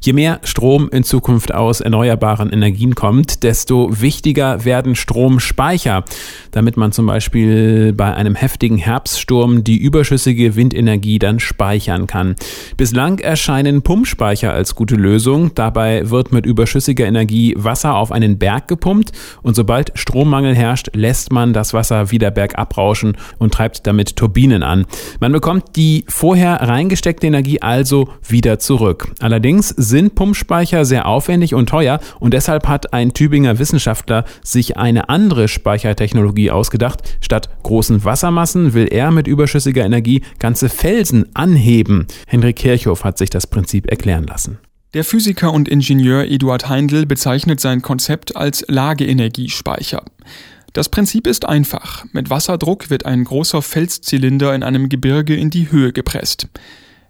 Je mehr Strom in Zukunft aus erneuerbaren Energien kommt, desto wichtiger werden Stromspeicher, damit man zum Beispiel bei einem heftigen Herbststurm die überschüssige Windenergie dann speichern kann. Bislang erscheinen Pumpspeicher als gute Lösung. Dabei wird mit überschüssiger Energie Wasser auf einen Berg gepumpt und sobald Strommangel herrscht, lässt man das Wasser wieder bergab rauschen und treibt damit Turbinen an. Man bekommt die vorher reingesteckte Energie also wieder zurück. Allerdings sind Pumpspeicher sehr aufwendig und teuer und deshalb hat ein Tübinger Wissenschaftler sich eine andere Speichertechnologie ausgedacht. Statt großen Wassermassen will er mit überschüssiger Energie ganze Felsen anheben. Henrik Kirchhoff hat sich das Prinzip erklären lassen. Der Physiker und Ingenieur Eduard Heindl bezeichnet sein Konzept als Lageenergiespeicher. Das Prinzip ist einfach. Mit Wasserdruck wird ein großer Felszylinder in einem Gebirge in die Höhe gepresst.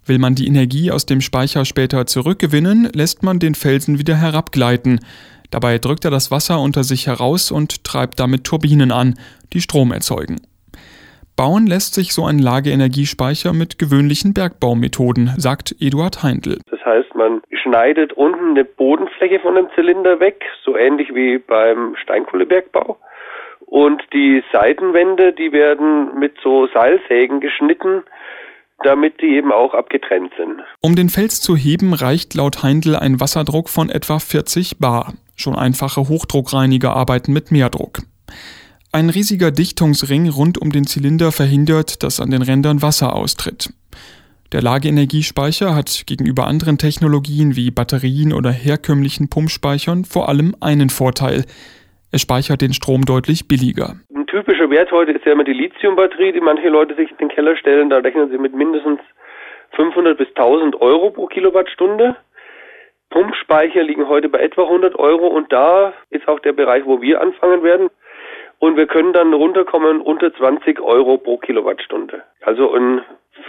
Will man die Energie aus dem Speicher später zurückgewinnen, lässt man den Felsen wieder herabgleiten. Dabei drückt er das Wasser unter sich heraus und treibt damit Turbinen an, die Strom erzeugen. Bauen lässt sich so ein Lageenergiespeicher mit gewöhnlichen Bergbaumethoden, sagt Eduard Heindl. Das heißt, man schneidet unten eine Bodenfläche von dem Zylinder weg, so ähnlich wie beim Steinkohlebergbau. Und die Seitenwände, die werden mit so Seilsägen geschnitten, damit die eben auch abgetrennt sind. Um den Fels zu heben, reicht laut Heindl ein Wasserdruck von etwa 40 bar. Schon einfache Hochdruckreiniger arbeiten mit Mehrdruck. Ein riesiger Dichtungsring rund um den Zylinder verhindert, dass an den Rändern Wasser austritt. Der Lageenergiespeicher hat gegenüber anderen Technologien wie Batterien oder herkömmlichen Pumpspeichern vor allem einen Vorteil. Er speichert den Strom deutlich billiger typischer Wert heute ist ja immer die Lithiumbatterie, die manche Leute sich in den Keller stellen. Da rechnen sie mit mindestens 500 bis 1000 Euro pro Kilowattstunde. Pumpspeicher liegen heute bei etwa 100 Euro und da ist auch der Bereich, wo wir anfangen werden. Und wir können dann runterkommen unter 20 Euro pro Kilowattstunde. Also ein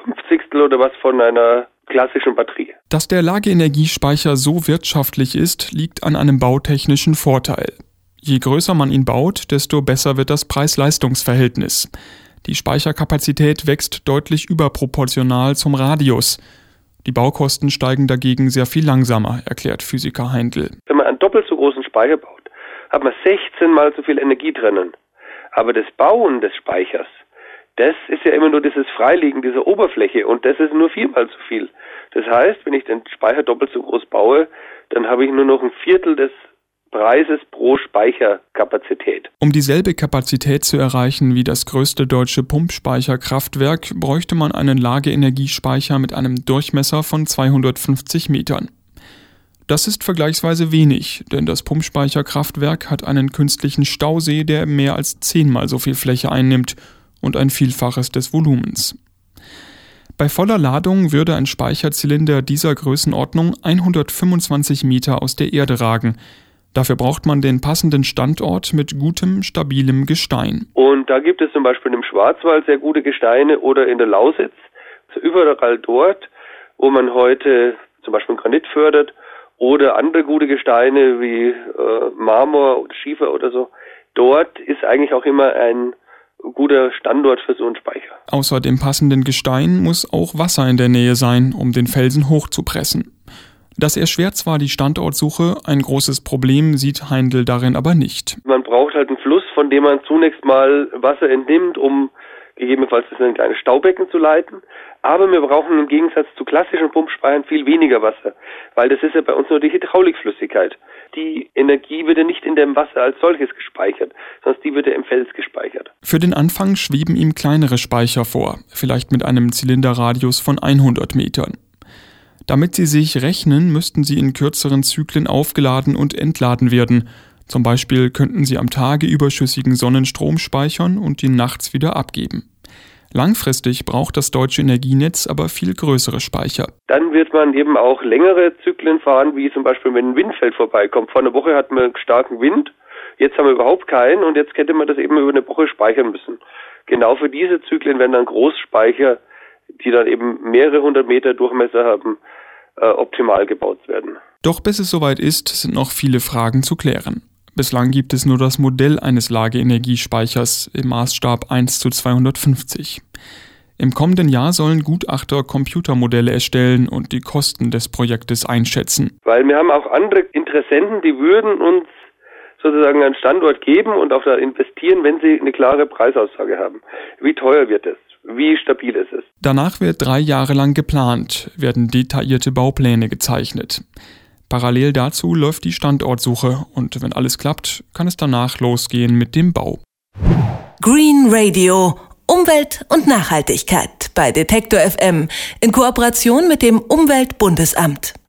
Fünfzigstel oder was von einer klassischen Batterie. Dass der Lageenergiespeicher so wirtschaftlich ist, liegt an einem bautechnischen Vorteil. Je größer man ihn baut, desto besser wird das Preis-Leistungs-Verhältnis. Die Speicherkapazität wächst deutlich überproportional zum Radius. Die Baukosten steigen dagegen sehr viel langsamer, erklärt Physiker Heindl. Wenn man einen doppelt so großen Speicher baut, hat man 16 mal so viel Energie drinnen. Aber das Bauen des Speichers, das ist ja immer nur dieses Freiliegen dieser Oberfläche und das ist nur viermal so viel. Das heißt, wenn ich den Speicher doppelt so groß baue, dann habe ich nur noch ein Viertel des Preises pro Speicherkapazität. Um dieselbe Kapazität zu erreichen wie das größte deutsche Pumpspeicherkraftwerk, bräuchte man einen Lageenergiespeicher mit einem Durchmesser von 250 Metern. Das ist vergleichsweise wenig, denn das Pumpspeicherkraftwerk hat einen künstlichen Stausee, der mehr als zehnmal so viel Fläche einnimmt und ein Vielfaches des Volumens. Bei voller Ladung würde ein Speicherzylinder dieser Größenordnung 125 Meter aus der Erde ragen, Dafür braucht man den passenden Standort mit gutem, stabilem Gestein. Und da gibt es zum Beispiel im Schwarzwald sehr gute Gesteine oder in der Lausitz. Überall dort, wo man heute zum Beispiel Granit fördert oder andere gute Gesteine wie äh, Marmor oder Schiefer oder so. Dort ist eigentlich auch immer ein guter Standort für so einen Speicher. Außer dem passenden Gestein muss auch Wasser in der Nähe sein, um den Felsen hochzupressen. Das erschwert zwar die Standortsuche, ein großes Problem sieht Heindl darin aber nicht. Man braucht halt einen Fluss, von dem man zunächst mal Wasser entnimmt, um gegebenenfalls das in ein kleines Staubecken zu leiten. Aber wir brauchen im Gegensatz zu klassischen Pumpspeichern viel weniger Wasser, weil das ist ja bei uns nur die Hydraulikflüssigkeit. Die Energie wird ja nicht in dem Wasser als solches gespeichert, sondern die wird ja im Fels gespeichert. Für den Anfang schweben ihm kleinere Speicher vor, vielleicht mit einem Zylinderradius von 100 Metern. Damit sie sich rechnen, müssten sie in kürzeren Zyklen aufgeladen und entladen werden. Zum Beispiel könnten sie am Tage überschüssigen Sonnenstrom speichern und ihn nachts wieder abgeben. Langfristig braucht das deutsche Energienetz aber viel größere Speicher. Dann wird man eben auch längere Zyklen fahren, wie zum Beispiel, wenn ein Windfeld vorbeikommt. Vor einer Woche hatten wir starken Wind, jetzt haben wir überhaupt keinen und jetzt hätte man das eben über eine Woche speichern müssen. Genau für diese Zyklen werden dann Großspeicher, die dann eben mehrere hundert Meter Durchmesser haben, äh, optimal gebaut werden. Doch bis es soweit ist, sind noch viele Fragen zu klären. Bislang gibt es nur das Modell eines Lageenergiespeichers im Maßstab 1 zu 250. Im kommenden Jahr sollen Gutachter Computermodelle erstellen und die Kosten des Projektes einschätzen. Weil wir haben auch andere Interessenten, die würden uns sozusagen einen Standort geben und auch da investieren, wenn sie eine klare Preisaussage haben. Wie teuer wird es? Wie stabil ist es? Danach wird drei Jahre lang geplant, werden detaillierte Baupläne gezeichnet. Parallel dazu läuft die Standortsuche und wenn alles klappt, kann es danach losgehen mit dem Bau. Green Radio Umwelt und Nachhaltigkeit bei Detektor FM in Kooperation mit dem Umweltbundesamt.